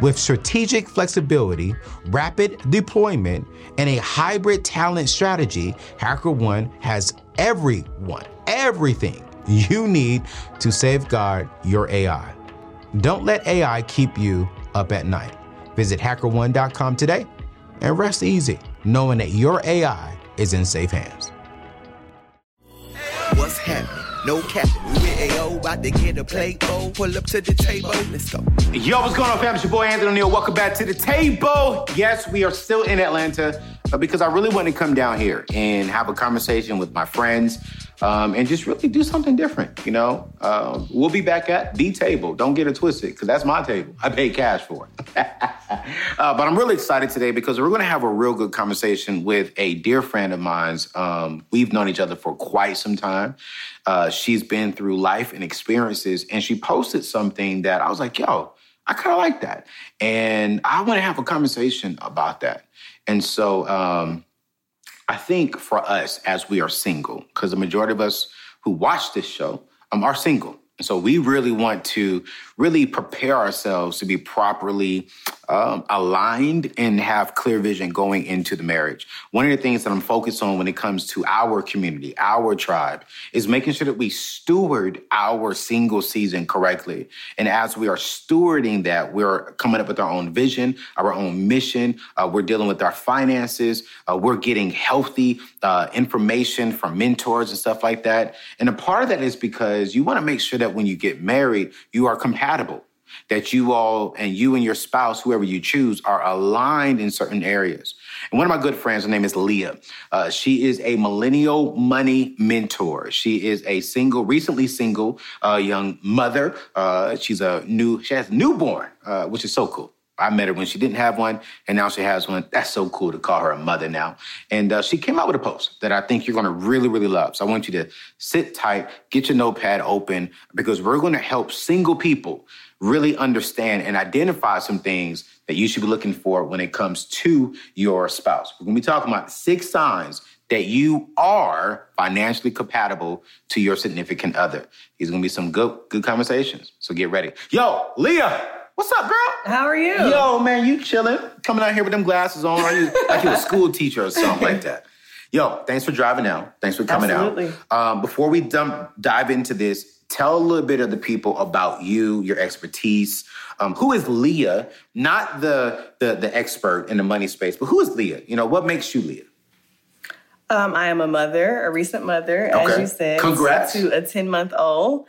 With strategic flexibility, rapid deployment, and a hybrid talent strategy, HackerOne has everyone, everything you need to safeguard your AI. Don't let AI keep you up at night. Visit hackerone.com today and rest easy knowing that your AI is in safe hands. What's happening? No cap. We AO, about to get a. Pull up to the table. Let's go. Yo, what's going on, fam? It's your boy Anthony O'Neal. Welcome back to the table. Yes, we are still in Atlanta uh, because I really want to come down here and have a conversation with my friends um, and just really do something different. You know, uh, we'll be back at the table. Don't get it twisted, because that's my table. I pay cash for it. uh, but I'm really excited today because we're going to have a real good conversation with a dear friend of mine's. Um, we've known each other for quite some time. Uh, she's been through life and experiences, and she posted something that I was like, "Yo." I kind of like that. And I want to have a conversation about that. And so um, I think for us, as we are single, because the majority of us who watch this show um, are single. And so we really want to really prepare ourselves to be properly um, aligned and have clear vision going into the marriage. One of the things that I'm focused on when it comes to our community, our tribe, is making sure that we steward our single season correctly. And as we are stewarding that, we're coming up with our own vision, our own mission. Uh, we're dealing with our finances. Uh, we're getting healthy uh, information from mentors and stuff like that. And a part of that is because you want to make sure that when you get married, you are compatible that you all and you and your spouse, whoever you choose, are aligned in certain areas. And one of my good friends, her name is Leah. Uh, she is a millennial money mentor. She is a single, recently single uh, young mother. Uh, she's a new, she has newborn, uh, which is so cool. I met her when she didn't have one, and now she has one. That's so cool to call her a mother now. And uh, she came out with a post that I think you're going to really, really love. So I want you to sit tight, get your notepad open, because we're going to help single people really understand and identify some things that you should be looking for when it comes to your spouse. We're going to be talking about six signs that you are financially compatible to your significant other. These are going to be some good, good conversations. So get ready. Yo, Leah. What's up, girl? How are you? Yo, man, you chilling? Coming out here with them glasses on? Are you like you're a school teacher or something like that? Yo, thanks for driving out. Thanks for coming Absolutely. out. Um, before we dump, dive into this, tell a little bit of the people about you, your expertise. Um, who is Leah? Not the, the the expert in the money space, but who is Leah? You know, what makes you Leah? Um, I am a mother, a recent mother, Okay. as you said. Congrats. To a 10 month old.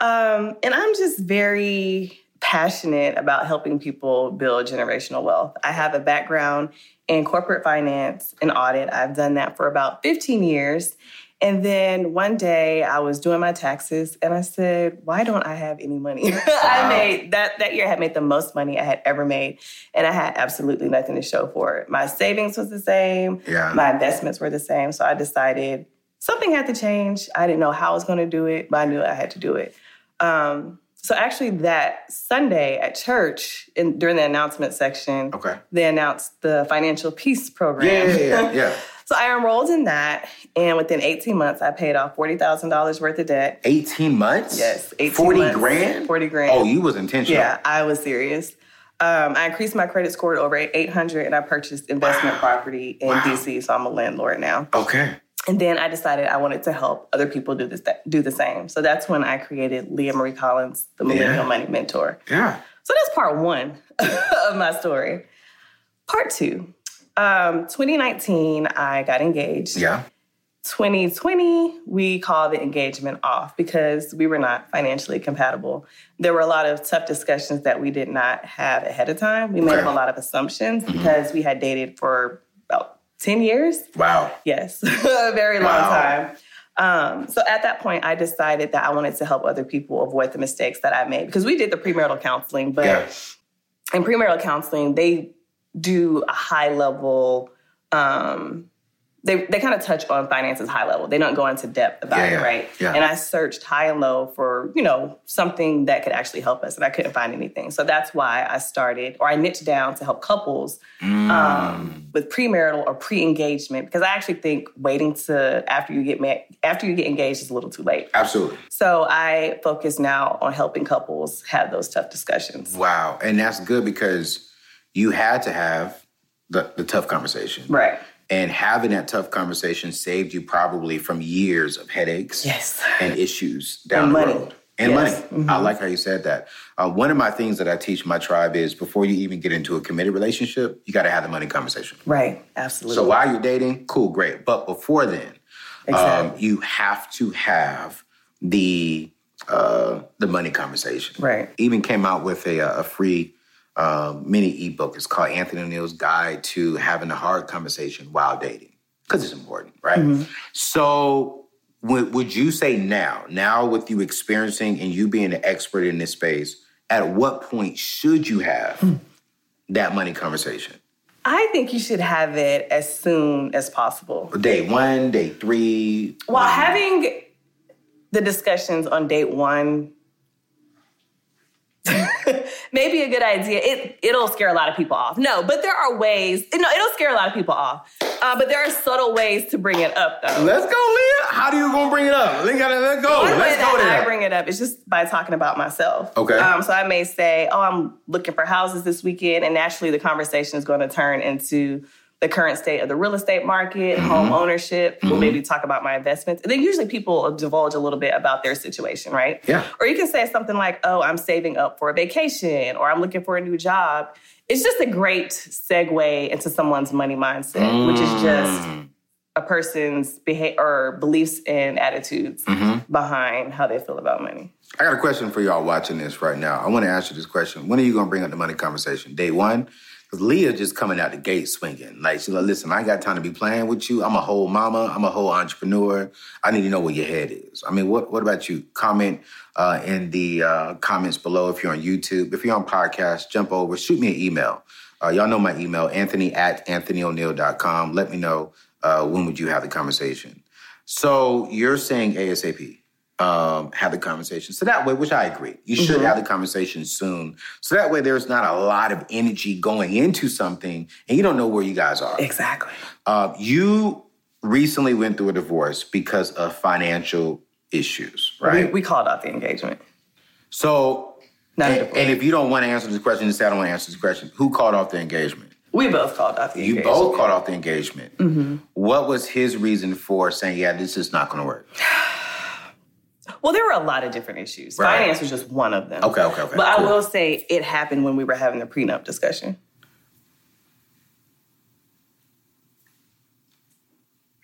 Um, and I'm just very passionate about helping people build generational wealth. I have a background in corporate finance and audit. I've done that for about 15 years. And then one day I was doing my taxes and I said, why don't I have any money? I made that that year I had made the most money I had ever made. And I had absolutely nothing to show for it. My savings was the same. Yeah. My investments were the same. So I decided something had to change. I didn't know how I was going to do it, but I knew I had to do it. Um, so actually, that Sunday at church, in, during the announcement section, Okay. they announced the financial peace program. Yeah, yeah, yeah, yeah. so I enrolled in that, and within 18 months, I paid off forty thousand dollars worth of debt. 18 months? Yes, 18 40 months, grand? 40 grand. Oh, you was intentional. Yeah, I was serious. Um, I increased my credit score to over 800 and I purchased investment property in DC. So I'm a landlord now. Okay. And then I decided I wanted to help other people do this, do the same. So that's when I created Leah Marie Collins, the Millennial Yeah. Money Mentor. Yeah. So that's part one of my story. Part two, um, 2019, I got engaged. Yeah. 2020, we called the engagement off because we were not financially compatible. There were a lot of tough discussions that we did not have ahead of time. We made Okay. Mm-hmm. a lot of assumptions because we had dated for about 10 years. Wow. Yes, a very long Wow. time. Um, so at that point, I decided that I wanted to help other people avoid the mistakes that I made because we did the premarital counseling, but Yeah. in premarital counseling, they do a high level. Um, they they kind of touch on finances high level. They don't go into depth about Yeah, it, right? yeah. And I searched high and low for you know something that could actually help us, and I couldn't find anything. So that's why I started, or I niched down to help couples Mm. um, with premarital or pre-engagement, because I actually think waiting to after you get married, after you get engaged is a little too late. Absolutely. So I focus now on helping couples have those tough discussions. Wow. And that's good because you had to have the, the tough conversation. Right. And having that tough conversation saved you probably from years of headaches Yes. and issues down And the money. road. And Yes. Mm-hmm. money. I like how you said that. Uh, one of my things that I teach my tribe is before you even get into a committed relationship, you got to have the money conversation. Right. Absolutely. So while you're dating, cool, great. But before then, um, Exactly. you have to have the uh, the money conversation. Right. Even came out with a, a free um, mini ebook. It's called Anthony O'Neal's Guide to Having a Hard Conversation While Dating because it's important, right? Mm-hmm. So would, would you say now, now with you experiencing and you being an expert in this space, at what point should you have Hmm. that money conversation? I think you should have it as soon as possible. Day one, day three. While having the discussions on date one may be a good idea. It it'll scare a lot of people off. No, but there are ways. No, it'll scare a lot of people off. Uh, but there are subtle ways to bring it up, though. Let's go, Leah. How do you gonna bring it up? Leah gotta let go. One way Let's go that I bring it up is just by talking about myself. Okay. Um, so I may say, "Oh, I'm looking for houses this weekend," and naturally, the conversation is going to turn into the current state of the real estate market, Mm-hmm. home ownership. We'll maybe talk about my investments. And then usually people divulge a little bit about their situation, right? Yeah. Or you can say something like, "Oh, I'm saving up for a vacation," or "I'm looking for a new job." It's just a great segue into someone's money mindset, which is just Mm. a person's behavior or beliefs and attitudes Mm-hmm. behind how they feel about money. I got a question for y'all watching this right now. I want to ask you this question. When are you gonna bring up the money conversation? Day one? Because Leah just coming out the gate swinging. Like she's like, listen, I got time to be playing with you. I'm a whole mama. I'm a whole entrepreneur. I need to know where your head is. I mean, what what about you? Comment uh, in the uh, comments below if you're on YouTube. If you're on podcast, jump over, shoot me an email. Uh, y'all know my email, Anthony at anthonyoneal.com. Let me know uh, when would you have the conversation. So you're saying ASAP um, have the conversation. So that way, which I agree, you should have the conversation soon. So that way, there's not a lot of energy going into something, and you don't know where you guys are. Exactly. Uh, you recently went through a divorce because of financial issues, right? we called off the engagement. so, and, and if you don't want to answer this question, just say I don't want to answer this question. Who called off the engagement? We both called off the You engagement. You both called off the engagement. Mm-hmm. What was his reason for saying, "Yeah, this is not going to work"? Well, there were a lot of different issues. Right. Finance was just one of them. Okay, okay, okay, But cool. I will say it happened when we were having the prenup discussion.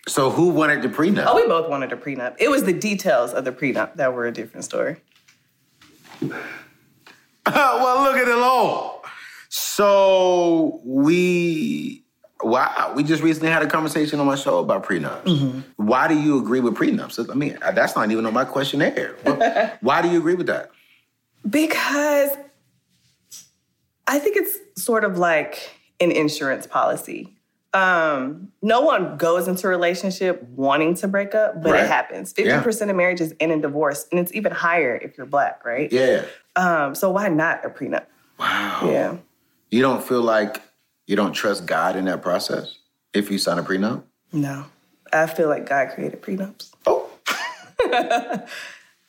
So, who wanted the prenup? Oh, we both wanted a prenup. It was the details of the prenup that were a different story. well, look at it all. So we, wow, we just recently had a conversation on my show about prenups. Mm-hmm. Why do you agree with prenups? I mean, that's not even on my questionnaire. Why do you agree with that? Because I think it's sort of like an insurance policy. Um, no one goes into a relationship wanting to break up, but Right. it happens. Yeah. 50% of marriages end in divorce, and it's even higher if you're black, right? Yeah. Um, so why not a prenup? Wow. Yeah. You don't feel like you don't trust God in that process if you sign a prenup? No. I feel like God created prenups. Oh,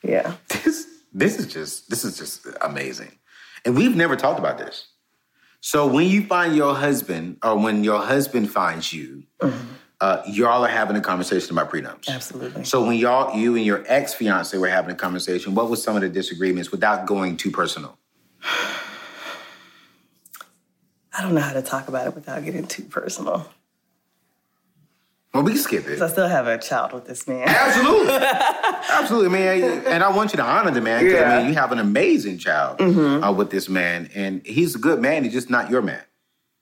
Yeah. this this is just this is just amazing, and we've never talked about this. So when you find your husband, or when your husband finds you, uh, y'all are having a conversation about prenups. Absolutely. So when y'all, you and your ex fiance were having a conversation, what was some of the disagreements without going too personal? I don't know how to talk about it without getting too personal. Well, we can skip it. So I still have a child with this man. Absolutely, absolutely, man. And I want you to honor the man. 'cause, I Yeah. mean, you have an amazing child uh, with this man, and he's a good man. He's just not your man.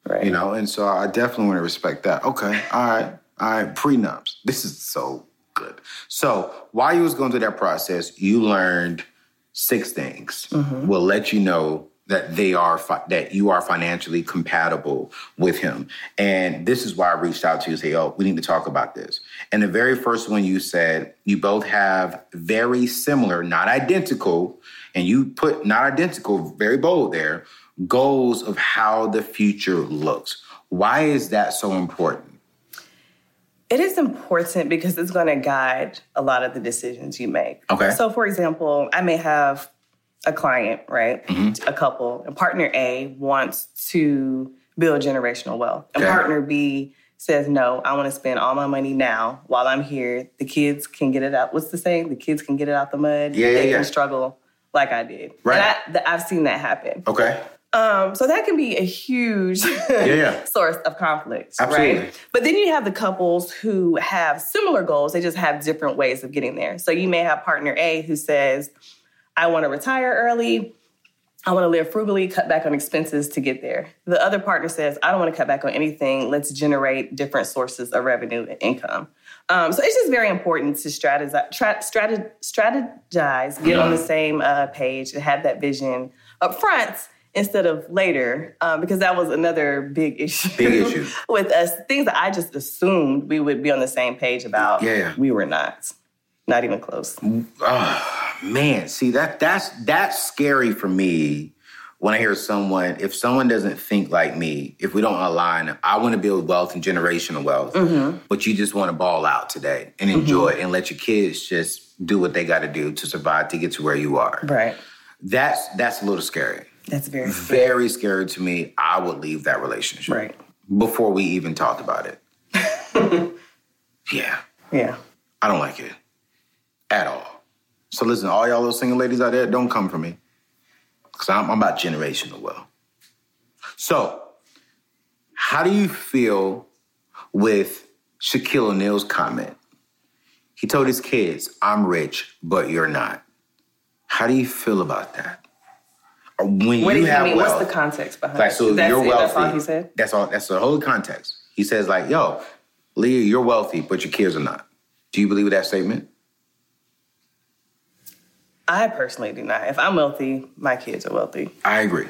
Right. you know and so i definitely want to respect that okay all right all right prenups this is so good so while you was going through that process you learned six things We'll let you know that they are fi- that you are financially compatible with him and this is why i reached out to you and say oh we need to talk about this and the very first one you said you both have very similar not identical and you put not identical very bold there goals of how the future looks. Why is that so important? It is important because it's going to guide a lot of the decisions you make. Okay. So, for example, I may have a client, right? Mm-hmm. A couple, and partner A wants to build generational wealth, and Okay. partner B says, No, I want to spend all my money now while I'm here. The kids can get it out. What's the saying? The kids can get it out the mud. Yeah, yeah, they yeah. can struggle like I did. Right. And I, I've seen that happen. Okay. Um, so that can be a huge yeah. source of conflict, Absolutely. right? But then you have the couples who have similar goals, they just have different ways of getting there. So you may have partner A who says, I want to retire early. I want to live frugally, cut back on expenses to get there. The other partner says, I don't want to cut back on anything. Let's generate different sources of revenue and income. Um, so it's just very important to strategize, tra- strategize, get on the same uh, page, and have that vision up front instead of later, um, because that was another big issue. Big issue. with us. Things that I just assumed we would be on the same page about. Yeah. we were not. Not even close. Oh, man, see that that's that's scary for me when I hear someone if someone doesn't think like me, if we don't align, I want to build wealth and generational wealth, mm-hmm. but you just want to ball out today and mm-hmm. enjoy it and let your kids just do what they got to do to survive to get to where you are. Right. That's that's a little scary. That's very Very scary to me. I would leave that relationship right. before we even talked about it. yeah. Yeah. I don't like it at all. So listen, all y'all little single ladies out there, don't come for me. Because I'm, I'm about generational wealth. So, how do you feel with Shaquille O'Neal's comment? He told his kids, I'm rich, but you're not. How do you feel about that? Or when What you do you have mean? wealth, What's the context behind like so that's you're it? wealthy. That's all he said? That's all that's the whole context. He says, like, yo, Leah, you're wealthy, but your kids are not. Do you believe that statement? I personally do not. If I'm wealthy, my kids are wealthy. I agree.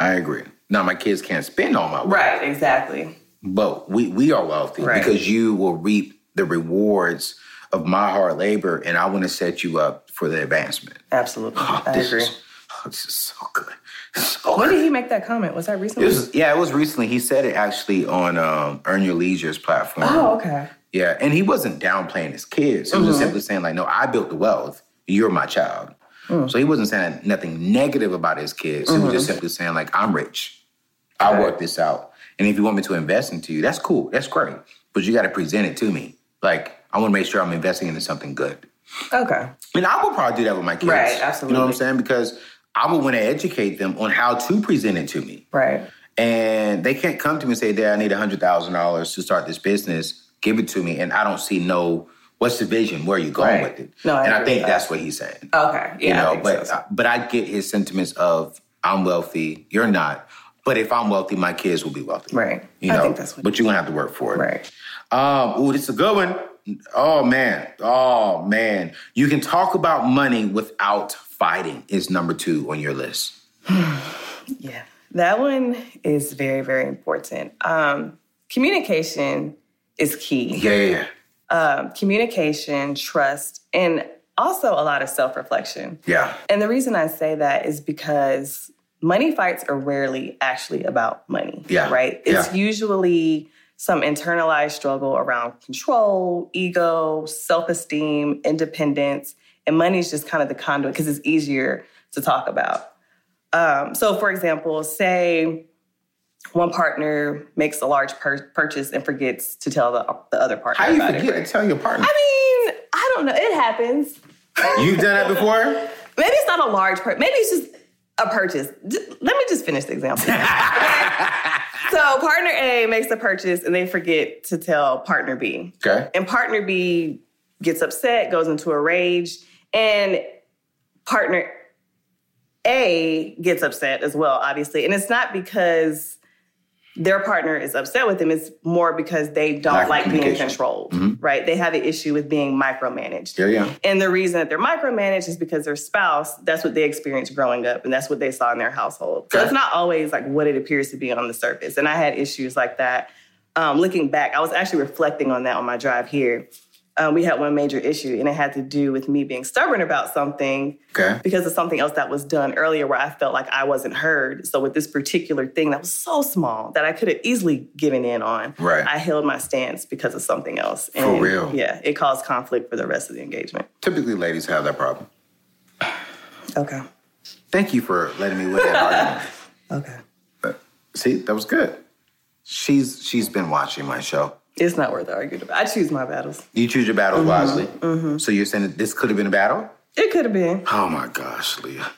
I agree. Now my kids can't spend all my wealth, Right, exactly. but we we are wealthy Right. because you will reap the rewards of my hard labor, and I want to set you up for the advancement. Absolutely. Oh, I agree. is oh, this is so good. So When did he make that comment? Was that It recently? was, yeah, it was recently. He said it actually on um, Earn Your Leisure's platform. oh, okay. Yeah, and he wasn't downplaying his kids. He was Mm-hmm. just simply saying, like, no, I built the wealth. You're my child. Mm. So he wasn't saying nothing negative about his kids. He was Mm-hmm. just simply saying, like, I'm rich. I'll Okay. work this out. And if you want me to invest into you, that's cool. That's great. But you got to present it to me. Like, I want to make sure I'm investing into something good. Okay. And I would probably do that with my kids. Right, You know what I'm saying? Because I would want to educate them on how to present it to me. Right. And they can't come to me and say, Dad, I need $100,000 to start this business. Give it to me. And I don't see no, what's the vision? Where are you going Right. with it? No, I and I think that. that's what he's saying. Okay. Yeah. you know, think but so. but I get his sentiments of I'm wealthy, you're not. But if I'm wealthy, my kids will be wealthy. Right. You I know, think that's what- but you're gonna have to work for it. Right. Um, ooh, this is a good one. Oh man. Oh man. You can talk about money without fighting is number two on your list. Yeah, that one is very, very important. Um, communication is key. Yeah, yeah, yeah. Um, communication, trust, and also a lot of self reflection. Yeah. And the reason I say that is because money fights are rarely actually about money. Yeah. Right? It's Yeah. usually some internalized struggle around control, ego, self esteem, independence. And money is just kind of the conduit because it's easier to talk about. Um, so, for example, say one partner makes a large pur- purchase and forgets to tell the, the other partner. How you forget it. to tell your partner? I mean, I don't know. It happens. You've done that before? Maybe it's not a large purchase. Maybe it's just a purchase. Let me just finish the example. so partner A makes a purchase and they forget to tell partner B. Okay. And partner B gets upset, goes into a rage, and partner A gets upset as well, obviously. And it's not because their partner is upset with them, it's more because they don't like being controlled, Mhm. right? They have an issue with being micromanaged. Yeah, yeah. And the reason that they're micromanaged is because their spouse, that's what they experienced growing up and that's what they saw in their household. So Okay. it's not always like what it appears to be on the surface. And I had issues like that. Um, looking back, I was actually reflecting on that on my drive here. Um, we had one major issue and it had to do with me being stubborn about something Okay. because of something else that was done earlier where I felt like I wasn't heard. So with this particular thing that was so small that I could have easily given in on, Right. I held my stance because of something else. For real? Yeah, it caused conflict for the rest of the engagement. Typically, ladies have that problem. Okay. Thank you for letting me win that argument. Okay. But, see, that was good. She's she's been watching my show. It's not worth arguing about. I choose my battles. You choose your battles wisely. So you're saying that this could have been a battle? It could have been. Oh my gosh, Leah.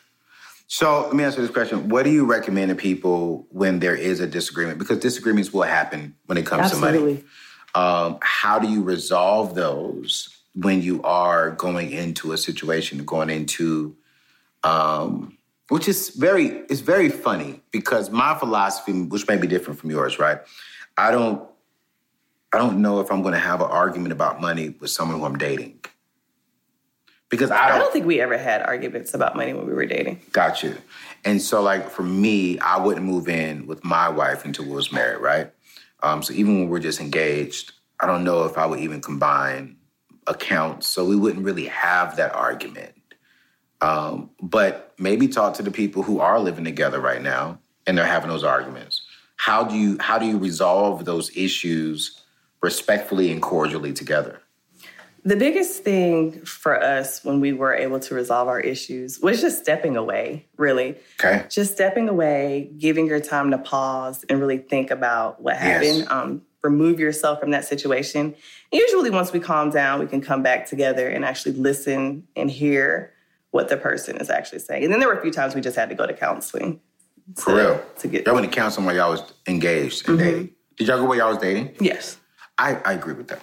So let me answer this question. What do you recommend to people when there is a disagreement? Because disagreements will happen when it comes to money. Absolutely. Um, how do you resolve those when you are going into a situation, going into um, which is very it's very funny because my philosophy, which may be different from yours, right? I don't I don't know if I'm going to have an argument about money with someone who I'm dating because I don't, I don't think we ever had arguments about money when we were dating. got you. And so, like for me, I wouldn't move in with my wife until we was married, right? Um, so even when we're just engaged, I don't know if I would even combine accounts. So we wouldn't really have that argument. Um, but maybe talk to the people who are living together right now and they're having those arguments. How do you how do you resolve those issues respectfully and cordially together? The biggest thing for us when we were able to resolve our issues was just stepping away, really. Okay. Just stepping away, giving your time to pause and really think about what Yes. happened. Um, remove yourself from that situation. Usually, once we calm down, we can come back together and actually listen and hear what the person is actually saying. And then there were a few times we just had to go to counseling. For to- real. To get Y'all went to counseling while y'all was engaged and dating. Did y'all go while y'all was dating? Yes. I, I agree with that.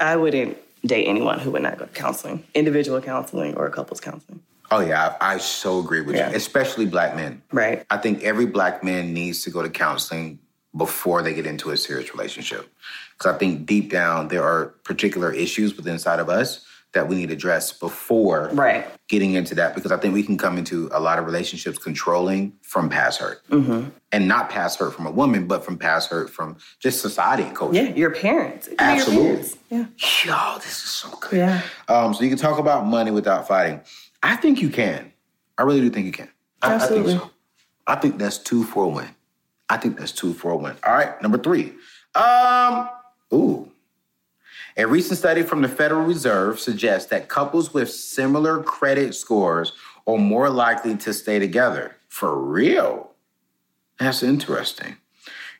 I wouldn't date anyone who would not go to counseling, individual counseling or a couples counseling. Oh yeah, I, I so agree with Yeah. you, especially black men. Right. I think every black man needs to go to counseling before they get into a serious relationship. Because I think deep down there are particular issues within inside of us that we need to address before Right. getting into that. Because I think we can come into a lot of relationships controlling from past hurt, and not past hurt from a woman, but from past hurt from just society and culture. Yeah, your parents. It could be Absolutely. Your parents. Yo, this is so good. Yeah. Um, so you can talk about money without fighting. I think you can. I really do think you can. I, Absolutely. I think so. I think that's two for a win. I think that's two for a win. All right, number three. Um, ooh. A recent study from the Federal Reserve suggests that couples with similar credit scores are more likely to stay together. For real? That's interesting.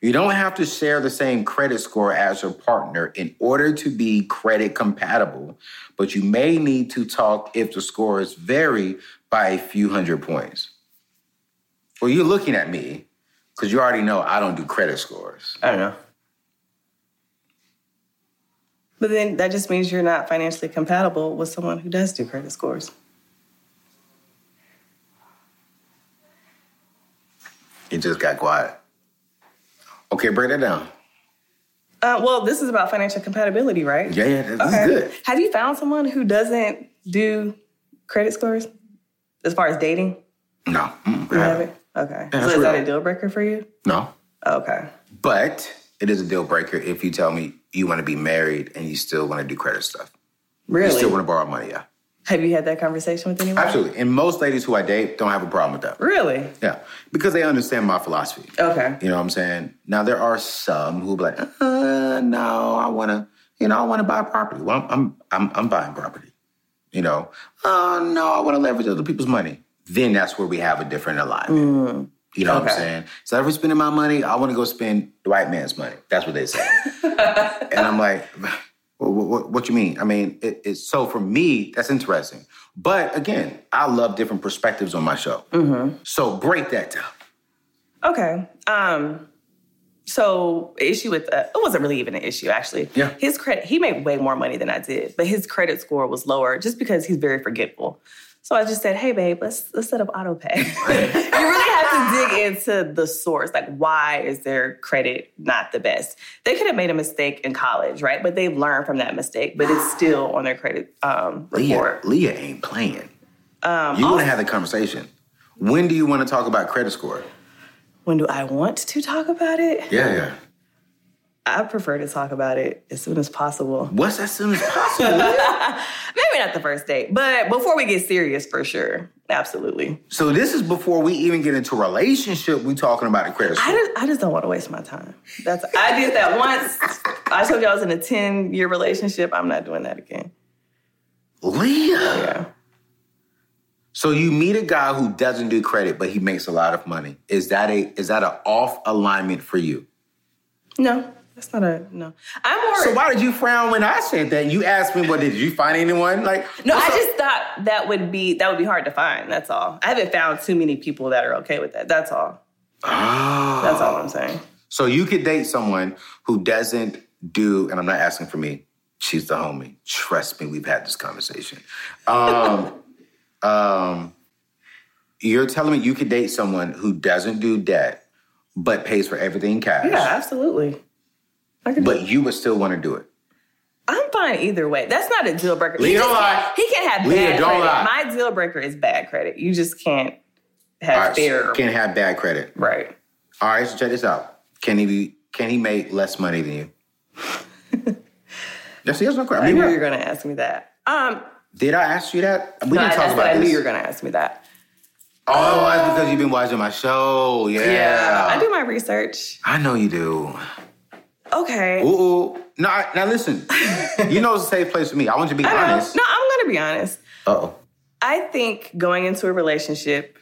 You don't have to share the same credit score as your partner in order to be credit compatible, but you may need to talk if the scores vary by a few hundred points. Well, you're looking at me because you already know I don't do credit scores. I know. But then that just means you're not financially compatible with someone who does do credit scores. It just got quiet. Okay, break that down. Uh, well, this is about financial compatibility, right? Yeah, yeah, this is good. Have you found someone who doesn't do credit scores as far as dating? No, mm, You haven't? Okay. Yeah, so that's is that a deal breaker for you? no. Okay. But it is a deal breaker if you tell me you want to be married and you still want to do credit stuff. Really? You still want to borrow money, yeah. Have you had that conversation with anyone? Absolutely. And most ladies who I date don't have a problem with that. Really? Yeah. Because they understand my philosophy. Okay. You know what I'm saying? Now there are some who be like, uh, no, I wanna, you know, I wanna buy property. Well, I'm I'm I'm buying property. You know, oh no, I wanna leverage other people's money. Then that's where we have a different alignment. You know what I'm saying? So if we're spending my money, I want to go spend the white man's money. That's what they say. and I'm like, what, what, what you mean? I mean, it, it's so for me, that's interesting. But again, I love different perspectives on my show. Mm-hmm. So break that down. Okay. Um, so issue with uh, it wasn't really even an issue actually. Yeah. His credit he made way more money than I did, but his credit score was lower just because he's very forgetful. So I just said, "Hey, babe, let's let's set up auto pay." you really have to dig into the source, like why is their credit not the best? They could have made a mistake in college, right? But they've learned from that mistake, but it's still on their credit um, Leah, report. Leah ain't playing. Um, You want to have the conversation. When do you want to talk about credit score? when do I want to talk about it? Yeah, yeah. I prefer to talk about it as soon as possible. What's as soon as possible? Maybe not the first date, but before we get serious, for sure. Absolutely. so this is before we even get into a relationship. We talking about the credit I just, I just don't want to waste my time. That's I did that once. I told you I was in a 10 year relationship. I'm not doing that again. Leah. Yeah. So you meet a guy who doesn't do credit, but he makes a lot of money. Is that a is that an off alignment for you? No, that's not a no. I'm more. So why did you frown when I said that? You asked me, "What did you find anyone?" Like no, I up? just thought that would be that would be hard to find. That's all. I haven't found too many people that are okay with that. That's all. Ah. That's all I'm saying. So you could date someone who doesn't do, and I'm not asking for me. She's the homie. Trust me, we've had this conversation. Um, um, you're telling me you could date someone who doesn't do debt, but pays for everything cash. Yeah, absolutely. I can But you would still want to do it. I'm fine either way. That's not a deal breaker. Leah, don't lie. he can't have Leah, bad don't credit. lie. My deal breaker is bad credit. You just can't have right, fair. can't have bad credit. right. All right, so check this out. Can he be? Can he make less money than you? Yes, he has no credit. I I knew you were going to ask me that. Um, Did I ask you that? We no, didn't talk that's what about I knew you were going to ask me that. Oh, that's because you've been watching my show. Yeah. Yeah. I do my research. I know you do. Okay. Ooh, ooh. No, now listen. you know it's a safe place for me. I want you to be honest. No, I'm going to be honest. Uh-oh. I think going into a relationship,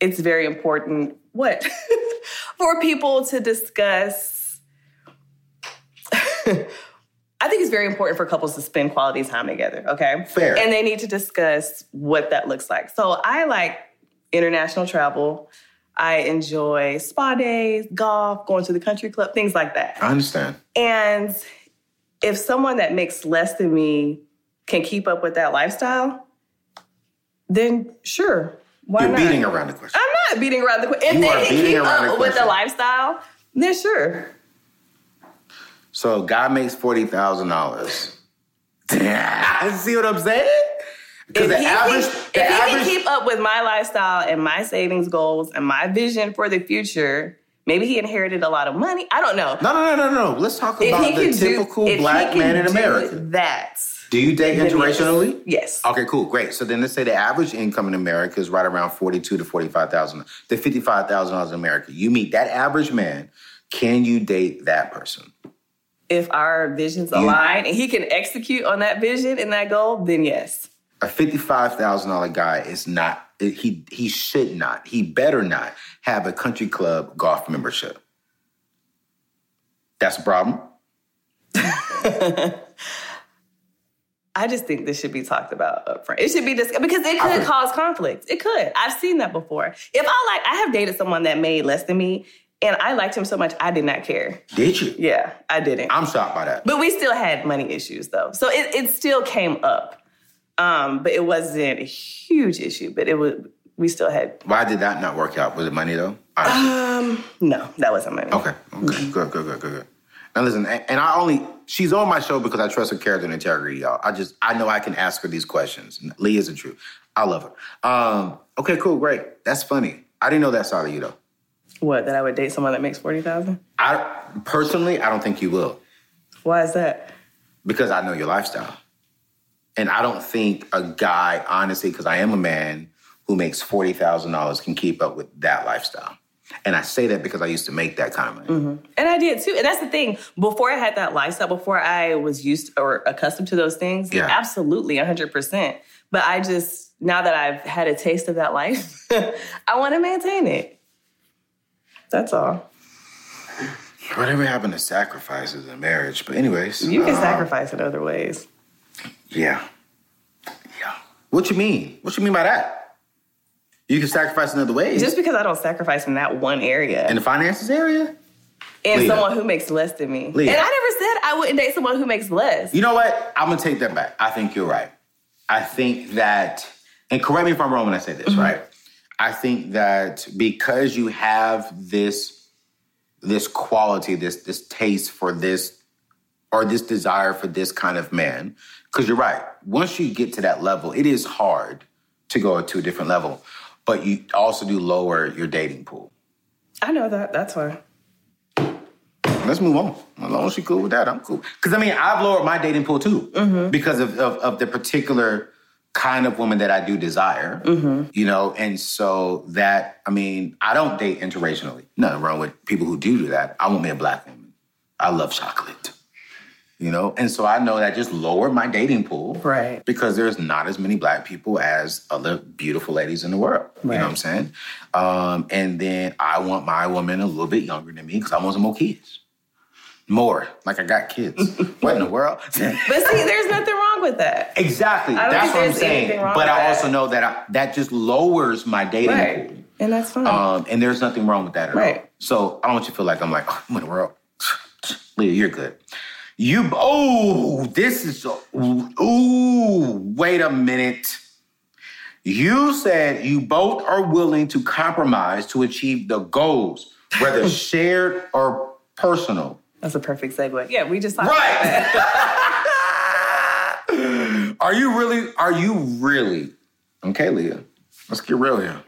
it's very important. What? For people to discuss. I think it's very important for couples to spend quality time together, okay? Fair. And they need to discuss what that looks like. So I like international travel. I enjoy spa days, golf, going to the country club, things like that. I understand. And if someone that makes less than me can keep up with that lifestyle, then sure. Why You're not? beating around the question. I'm not beating around the question. If You they can keep around the up with the lifestyle, then sure. So guy makes forty thousand dollars. See what I'm saying? Because If the he, average, keep, the if he can keep up with my lifestyle and my savings goals and my vision for the future, maybe he inherited a lot of money. I don't know. no, no, no, no, no. Let's talk If about the can do- typical black man in America. That. Do you date interracially? Yes. Okay, cool, great. So then let's say the average income in America is right around forty-two to forty-five thousand, to fifty-five thousand dollars in America. You meet that average man. Can you date that person? if our visions align and he can execute on that vision and that goal, then yes. A fifty-five thousand dollar guy is not. He he should not. He better not have a country club golf membership. That's a problem. I just think this should be talked about upfront. It should be discussed because it could cause conflict. It could. I've seen that before. If I like, I have dated someone that made less than me, and I liked him so much, I did not care. Did you? Yeah, I didn't. I'm shocked by that. but we still had money issues though, so it, it still came up. Um, but it wasn't a huge issue. But it was. We still had. Why did that not work out? Was it money though? Honestly. Um, no, that wasn't money. Okay. Okay. Good. Good. Good. Good. Good. Now listen, and and I only she's on my show because I trust her character and integrity, y'all. I just I know I can ask her these questions. Lee isn't true. I love her. Um. Okay. Cool. Great. That's funny. I didn't know that side of you though. What? That I would date someone that makes forty thousand? I personally, I don't think you will Why is that? because I know your lifestyle, and I don't think a guy, honestly, because I am a man who makes forty thousand dollars, can keep up with that lifestyle. And I say that because I used to make that kind of money. And I did too. And that's the thing. Before I had that lifestyle, before I was used or accustomed to those things, Yeah. absolutely 100%. But I just, now that I've had a taste of that life, I want to maintain it. That's all. Whatever happened to sacrifices in marriage? But anyways, You can uh, sacrifice in other ways. Yeah, yeah. What you mean? What you mean by that? You can sacrifice in other ways. Just because I don't sacrifice in that one area. in the finances area. and Leah. someone who makes less than me. Leah. And I never said I wouldn't date someone who makes less. You know what? I'm gonna take that back. I think you're right. I think that, and correct me if I'm wrong when I say this, mm-hmm. right? I think that because you have this this quality, this this taste for this, or this desire for this kind of man, because you're right. Once you get to that level, it is hard to go to a different level, but you also do lower your dating pool. I know that. That's why. Let's move on. As long as you're cool with that, I'm cool. Because I mean, I've lowered my dating pool too mm-hmm. because of, of of the particular kind of woman that I do desire. Mm-hmm. You know, and so that I mean, I don't date interracially. Nothing wrong with people who do do that. I want me a black woman. I love chocolate. You know, and so I know that just lowered my dating pool, Right. Because there's not as many black people as other beautiful ladies in the world. You know what I'm saying? Um, and then I want my woman a little bit younger than me because I want some more kids. More, like I got kids. what in the world? But see, there's nothing wrong with that. exactly. That's what I'm saying. But I that. also know that I, that just lowers my dating Right. pool. And that's fine. Um, and there's nothing wrong with that at all. Right. So I don't want you to feel like I'm like, oh, what in the world? Leah, you're good. You, oh, this is, ooh, wait a minute. You said you both are willing to compromise to achieve the goals, whether shared or personal. that's a perfect segue. Yeah, we just talked. Right. are you really, are you really, okay, Leah, let's get real here.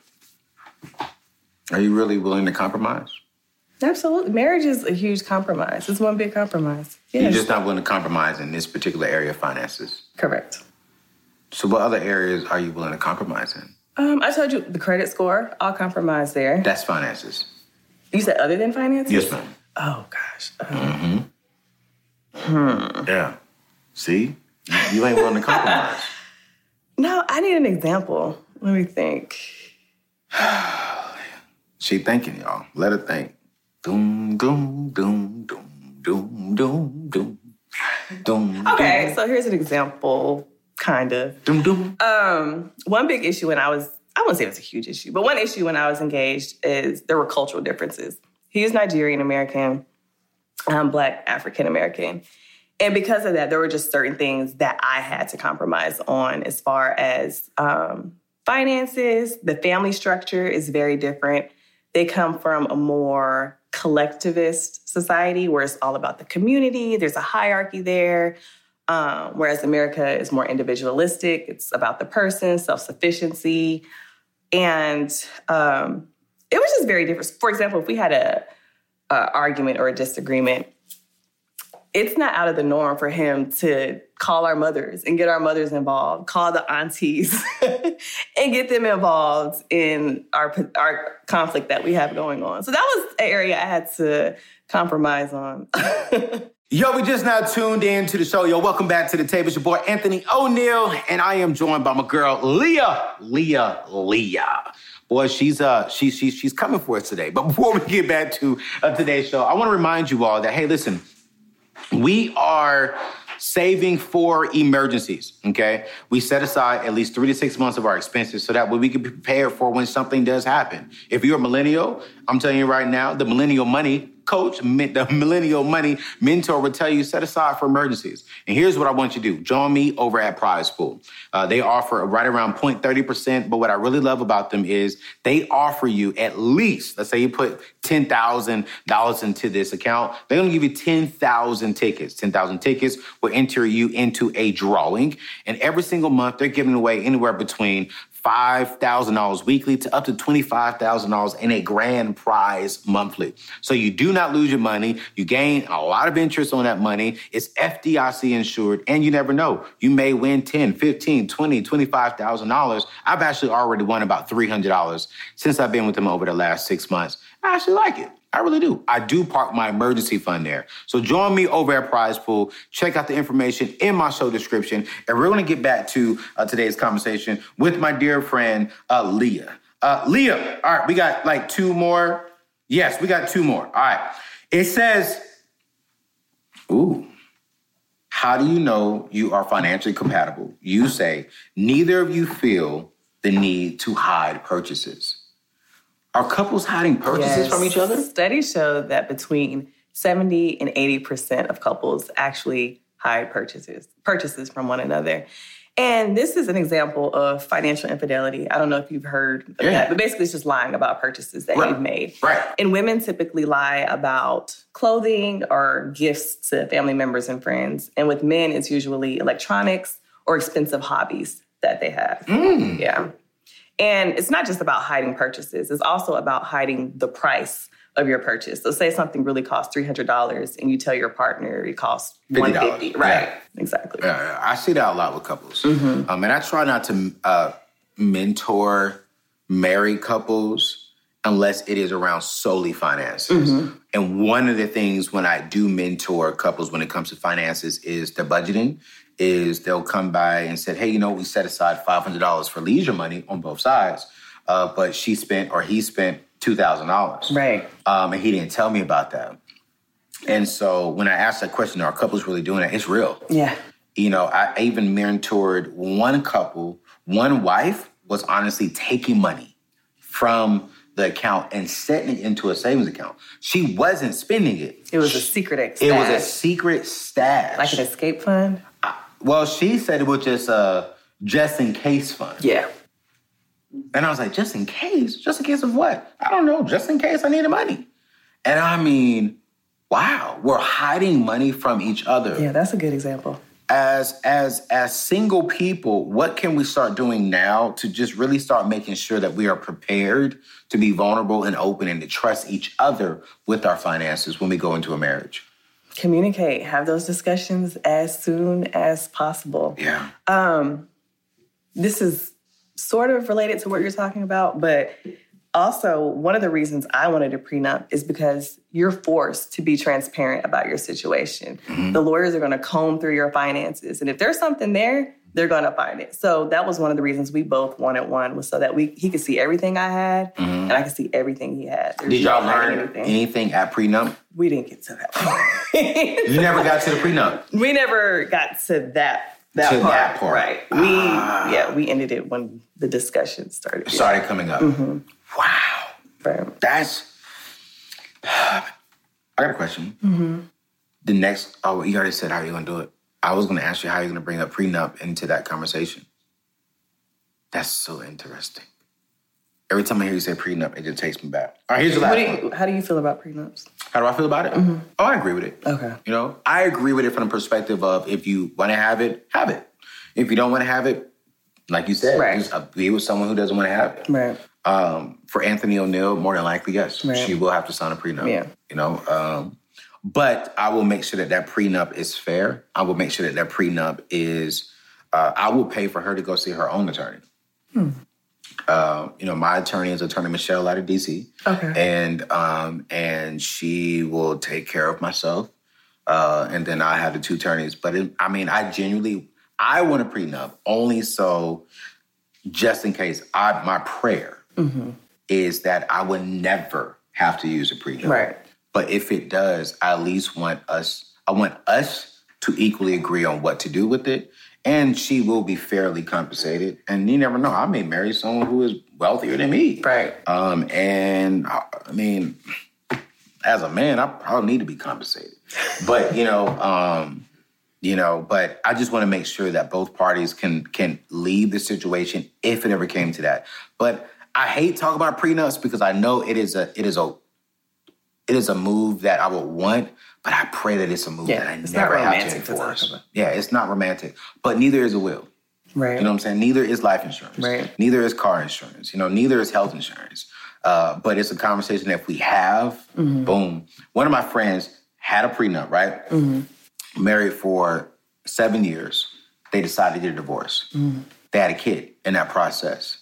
Are you really willing to compromise? Absolutely. Marriage is a huge compromise. It's one big compromise. You're just not willing to compromise in this particular area of finances. Correct. So, what other areas are you willing to compromise in? Um, I told you the credit score, I'll compromise there. That's finances. You said other than finances? Yes, ma'am. Oh, gosh. Um, Yeah. See, you, you ain't willing to compromise. no, I need an example. Let me think. she thinking, y'all. Let her think. Doom, doom, doom, doom, doom, doom, doom, doom. Okay, so here's an example, kind of. Doom, doom. Um, one big issue when I was, I wouldn't say it was a huge issue, but one issue when I was engaged is there were cultural differences. He's Nigerian American, I'm Black African American. And because of that, there were just certain things that I had to compromise on as far as um, finances. The family structure is very different. They come from a more collectivist society where it's all about the community, there's a hierarchy there. Um, whereas America is more individualistic, it's about the person, self sufficiency. And um, it was just very different. For example, if we had a, a argument or a disagreement, it's not out of the norm for him to call our mothers and get our mothers involved, call the aunties and get them involved in our our conflict that we have going on. So that was an area I had to compromise on. Yo, we just now tuned in to the show. Yo, welcome back to the table. It's your boy Anthony O'Neal, and I am joined by my girl Leah. Leah, Leah. Boy, she's uh she's she's she's coming for us today. But before we get back to uh, today's show, I want to remind you all that hey, listen, we are saving for emergencies. Okay, we set aside at least three to six months of our expenses so that way we can be prepared for when something does happen. If you're a millennial, I'm telling you right now, the millennial money coach, the millennial money mentor will tell you set aside for emergencies. And here's what I want you to do: join me over at Prize Pool. Uh, they offer right around 0.30 percent, but what I really love about them is they offer you at least, let's say you put ten thousand dollars into this account, they're going to give you ten thousand tickets. Ten thousand tickets will enter you into a drawing, and every single month they're giving away anywhere between $5,000 weekly to up to $25,000 in a grand prize monthly. So you do not lose your money. You gain a lot of interest on that money. It's FDIC insured and you never know. You may win 10, 15, 20, $25,000. I've actually already won about $300 since I've been with them over the last six months. I actually like it. I really do. I do park my emergency fund there. So join me over at Prize Pool. Check out the information in my show description. And we're going to get back to uh, today's conversation with my dear friend, uh, Leah. Uh, Leah, all right, we got like two more Yes, we got two more. All right. It says, ooh, how do you know you are financially compatible? You say, neither of you feel the need to hide purchases. Are couples hiding purchases from each other? Studies show that between 70 and 80% of couples actually hide purchases purchases from one another. And this is an example of financial infidelity. I don't know if you've heard of Yeah. that, but basically it's just lying about purchases that Right. you've made. Right. And women typically lie about clothing or gifts to family members and friends. And with men, it's usually electronics or expensive hobbies that they have. Mm. Yeah. And it's not just about hiding purchases, it's also about hiding the price of your purchase. So say something really costs $300 and you tell your partner it costs $50. 150 Right. Yeah. Exactly. Yeah, I see that a lot with couples. Mm-hmm. Um, and I try not to uh, mentor married couples unless it is around solely finances. Mm-hmm. And one of the things when I do mentor couples when it comes to finances is the budgeting. Is they'll come by and said, "Hey, you know, we set aside five hundred dollars for leisure money on both sides, uh, but she spent or he spent two thousand dollars, Right. um, and he didn't tell me about that." And so when I asked that question, are couples really doing that? It's real Yeah. you know, I even mentored one couple. One wife was honestly taking money from the account and setting it into a savings account. She wasn't spending it. It was a secret ex- It was a secret stash. like an escape fund. Well, she said it was just a just in case fund. Yeah. And I was like, just in case? Just in case of what? I don't know. Just in case I needed money. And I mean, wow, we're hiding money from each other. Yeah, that's a good example. as as as single people what can we start doing now to just really start making sure that we are prepared to be vulnerable and open and to trust each other with our finances when we go into a marriage Communicate, have those discussions as soon as possible. yeah Um, this is sort of related to what you're talking about, but also one of the reasons I wanted a prenup is because you're forced to be transparent about your situation. The lawyers are going to comb through your finances, and if there's something there, they're going to find it. So that was one of the reasons we both wanted one was so that we he could see everything I had mm-hmm. and I could see everything he had. There's did y'all learn anything. anything at prenup We didn't get to that point. you never got to the prenup we never got to that that To part. that part. Right. We ah. yeah, we ended it when the discussion started. Started coming up mm-hmm. wow Right. that's i got a question mm-hmm. the next oh you already said how you're gonna do it i was gonna ask you how you're gonna bring up prenup into that conversation that's so interesting every time i hear you say prenup it just takes me back all right here's the last do one how do you feel about prenups? how do i feel about it oh i agree with it Okay. you know i agree with it from the perspective of if you want to have it have it if you don't want to have it like you said Right. just uh, be with someone who doesn't want to have it Right. um, for Anthony O'Neal, more than likely, yes, Right. she will have to sign a prenup. Yeah. You know, um, but I will make sure that that prenup is fair. I will make sure that that prenup is. Uh, I will pay for her to go see her own attorney. Uh, you know, my attorney is Attorney Michelle out of DC, Okay. and um, and she will take care of myself. Uh, and then I have the two attorneys. But it, I mean, I genuinely I want a prenup only so just in case. I my prayer is that I would never have to use a prenup. Right. But if it does, I at least want us. I want us to equally agree on what to do with it, and she will be fairly compensated. And you never know. I may marry someone who is wealthier than me. Right. Um, and I, I mean, as a man, I probably need to be compensated. But you know, um, you know, but I just want to make sure that both parties can can leave the situation if it ever came to that. But I hate talking about prenups because I know it is a it is a it is a move that I would want, but I pray that it's a move Yeah, that I it's not never have to romantic to talk about. Yeah, it's not romantic, but neither is a will. Right. You know what I'm saying? Neither is life insurance. Right. Neither is car insurance. You know, neither is health insurance. Uh, but it's a conversation that if we have, Mm-hmm. boom. One of my friends had a prenup, right? Mm-hmm. Married for seven years. They decided to get a divorce. Mm-hmm. They had a kid in that process.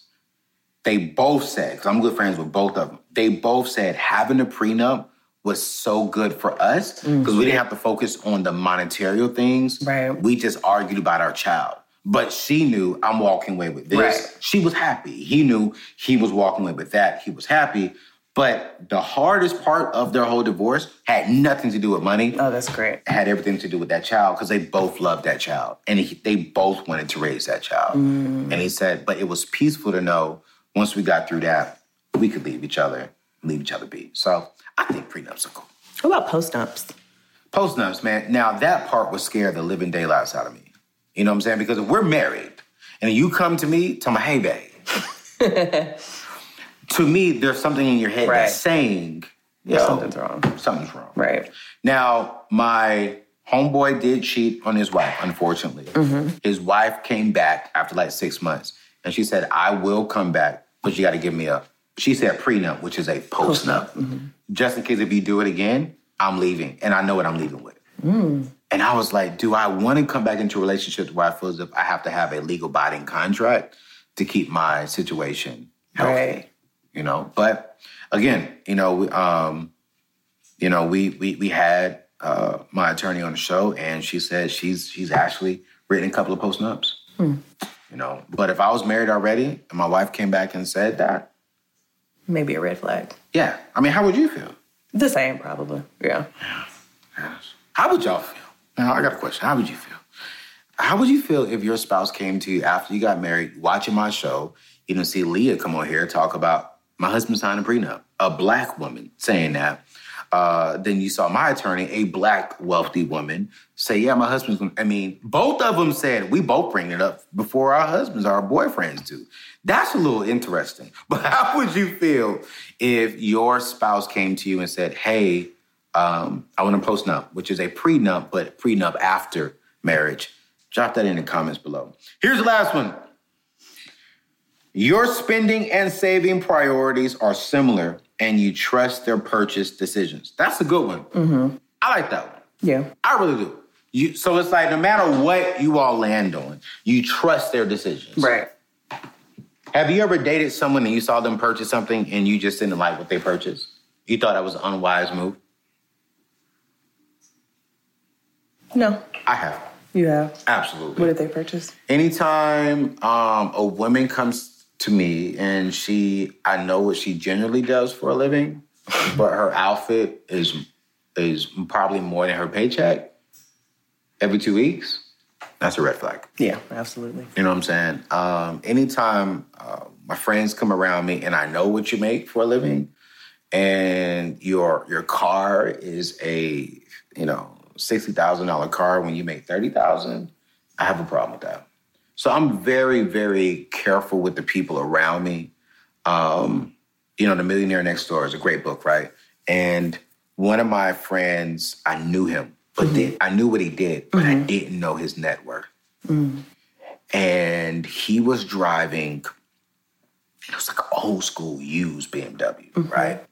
They both said, because I'm good friends with both of them, they both said having a prenup was so good for us because we mm. didn't have to focus on the monetary things. Right. We just argued about our child. But she knew I'm walking away with this. Right. She was happy. He knew he was walking away with that. He was happy. But the hardest part of their whole divorce had nothing to do with money. Oh, that's great. It had everything to do with that child because they both loved that child and he, they both wanted to raise that child. Mm. And he said, but it was peaceful to know once we got through that, we could leave each other, leave each other be. So I think prenups are cool. What about post ups? Post nups, man. Now that part would scare the living daylights out of me. You know what I'm saying? Because if we're married and you come to me, tell me, hey, babe. to me, there's something in your head Right. that's saying, Something's wrong. Something's wrong. Right. Now, my homeboy did cheat on his wife, unfortunately. Mm-hmm. His wife came back after like six months and she said, I will come back, but you got to give me a, she said prenup, which is a post nup. Just in case if you do it again, I'm leaving. And I know what I'm leaving with. And I was like, do I want to come back into a relationship where I feel as if I have to have a legal binding contract to keep my situation healthy? Right. You know, but again, you know, we, um, you know, we we we had uh, my attorney on the show, and she said she's she's actually written a couple of post nups. You know, but if I was married already and my wife came back and said that, Maybe a red flag. yeah, I mean, how would you feel? The same, probably. Yeah. How would y'all feel? Now, I got a question. How would you feel? How would you feel if your spouse came to you after you got married, watching my show, you know, see Leah come on here talk about my husband signed a prenup, a black woman saying that. Uh, then you saw my attorney, a black wealthy woman, say, "Yeah, my husband's." I mean, both of them said we both bring it up before our husbands, our boyfriends do. That's a little interesting. But how would you feel if your spouse came to you and said, "Hey, um, I want to post nup, which is a prenup, but prenup after marriage. Drop that in the comments below. Here's the last one. Your spending and saving priorities are similar, and you trust their purchase decisions. That's a good one. I like that one. Yeah. I really do. You, so it's like no matter what you all land on, you trust their decisions. Right. Have you ever dated someone and you saw them purchase something and you just didn't like what they purchased? You thought that was an unwise move? No. I have. You have. Absolutely. What did they purchase? Anytime um, a woman comes to me and she, I know what she generally does for a living, but her outfit is is probably more than her paycheck every two weeks. That's a red flag. Yeah, absolutely. You know what I'm saying? Um, anytime uh, my friends come around me and I know what you make for a living, and your your car is a you know sixty thousand dollar car when you make thirty thousand, I have a problem with that. So I'm very very careful with the people around me. Um, you know, The Millionaire Next Door is a great book, right? And one of my friends, I knew him, but mm-hmm. did, I knew what he did, but I mm-hmm. didn't know his net worth mm. and he was driving. It was like an old school used BMW, mm-hmm. right?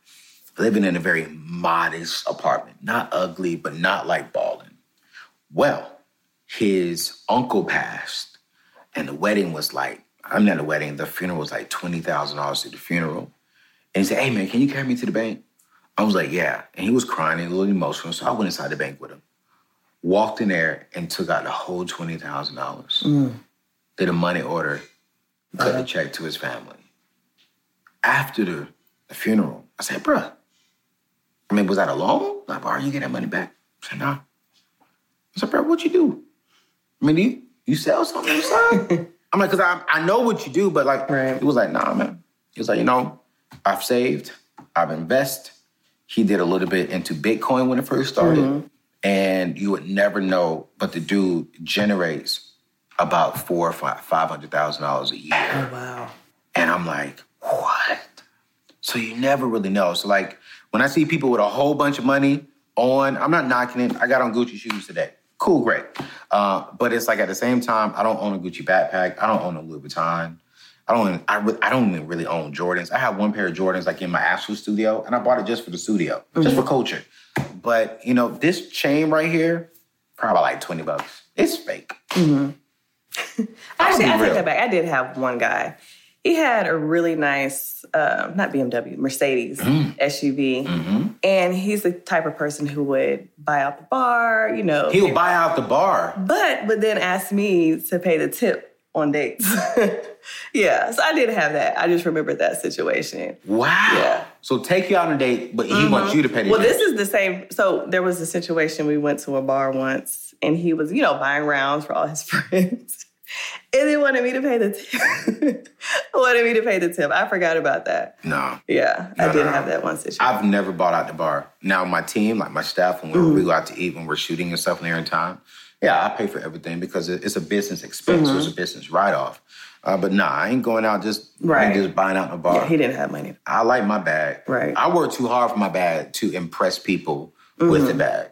Living in a very modest apartment, not ugly, but not like balling. Well, his uncle passed, and the wedding was like, I'm not a wedding, the funeral was like $20,000 to the funeral. And he said, Hey man, can you carry me to the bank? I was like, Yeah. And he was crying and a little emotional, so I went inside the bank with him. Walked in there and took out the whole $20,000 did mm. a money order, cut the uh-huh. check to his family. After the, the funeral, I said, bruh, I mean, was that a loan? Like, are you getting that money back? I said, nah. I said, bruh, what you do? I mean, you, sell something on the side? I'm like, because I, I know what you do, but like, Right. he was like, nah, man. He was like, you know, I've saved, I've invested. He did a little bit into Bitcoin when it first started. Mm-hmm. And you would never know, but the dude generates about four or five five hundred thousand dollars a year. Oh, wow. And I'm like, what? So you never really know. So like when I see people with a whole bunch of money on, I'm not knocking it. I got on Gucci shoes today. Cool, great. Uh, but it's like at the same time, I don't own a Gucci backpack. I don't own a Louis Vuitton. I don't. I, re- I don't even really own Jordans. I have one pair of Jordans like in my actual studio, and I bought it just for the studio, just for culture. But you know, this chain right here, probably like twenty bucks. It's fake. Actually, I take that back. I did have one guy. He had a really nice, uh, not BMW, Mercedes Mm. SUV. Mm-hmm. And he's the type of person who would buy out the bar, you know. He would buy out the bar. but would then ask me to pay the tip on dates. yeah, so I did have that. I just remembered that situation. Wow. Yeah. So take you out on a date, but he wants you to pay the Well, this is the same. So there was a situation. We went to a bar once, and he was, you know, buying rounds for all his friends, and they wanted me to pay the tip. wanted me to pay the tip. I forgot about that. No. Yeah, I did no, have that one situation. I've never bought out the bar. Now my team, like my staff, when Mm-hmm. we we go out to eat, when we're shooting and stuff near in time, yeah, I pay for everything because it's a business expense. Mm-hmm. It's a business write off. Uh, but nah, I ain't going out just Right. just buying out the bar. yeah, he didn't have money. I like my bag. Right. I work too hard for my bag to impress people with Mm-hmm. the bag.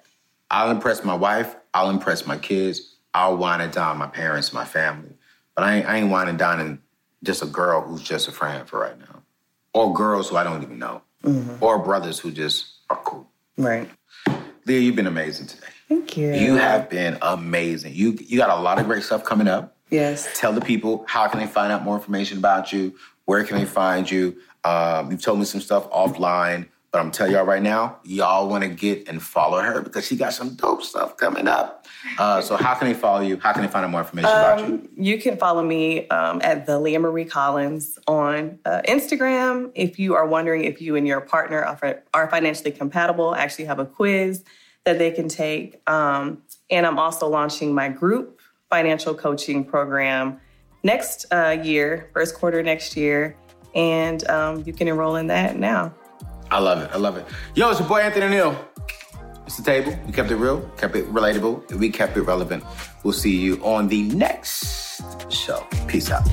I'll impress my wife. I'll impress my kids. I'll wine and dine my parents, my family. But I ain't, I ain't and dining just a girl who's just a friend for right now, or girls who I don't even know, Mm-hmm. or brothers who just are cool. Right. Leah, you've been amazing today. Thank you. You have been amazing. You you got a lot of great stuff coming up. Yes. Tell the people how can they find out more information about you. Where can they find you? Um, you've told me some stuff offline, but I'm telling y'all right now, y'all want to get and follow her because she got some dope stuff coming up. Uh, so how can they follow you? How can they find out more information about you? You can follow me um, at the Leah Marie Collins on uh, Instagram. If you are wondering if you and your partner are, are financially compatible, I actually have a quiz that they can take. Um, and I'm also launching my group financial coaching program next uh, year, first quarter next year. And um, you can enroll in that now. I love it. I love it. Yo, it's your boy Anthony O'Neal. It's the table. We kept it real, kept it relatable, we kept it relevant. We'll see you on the next show. Peace out.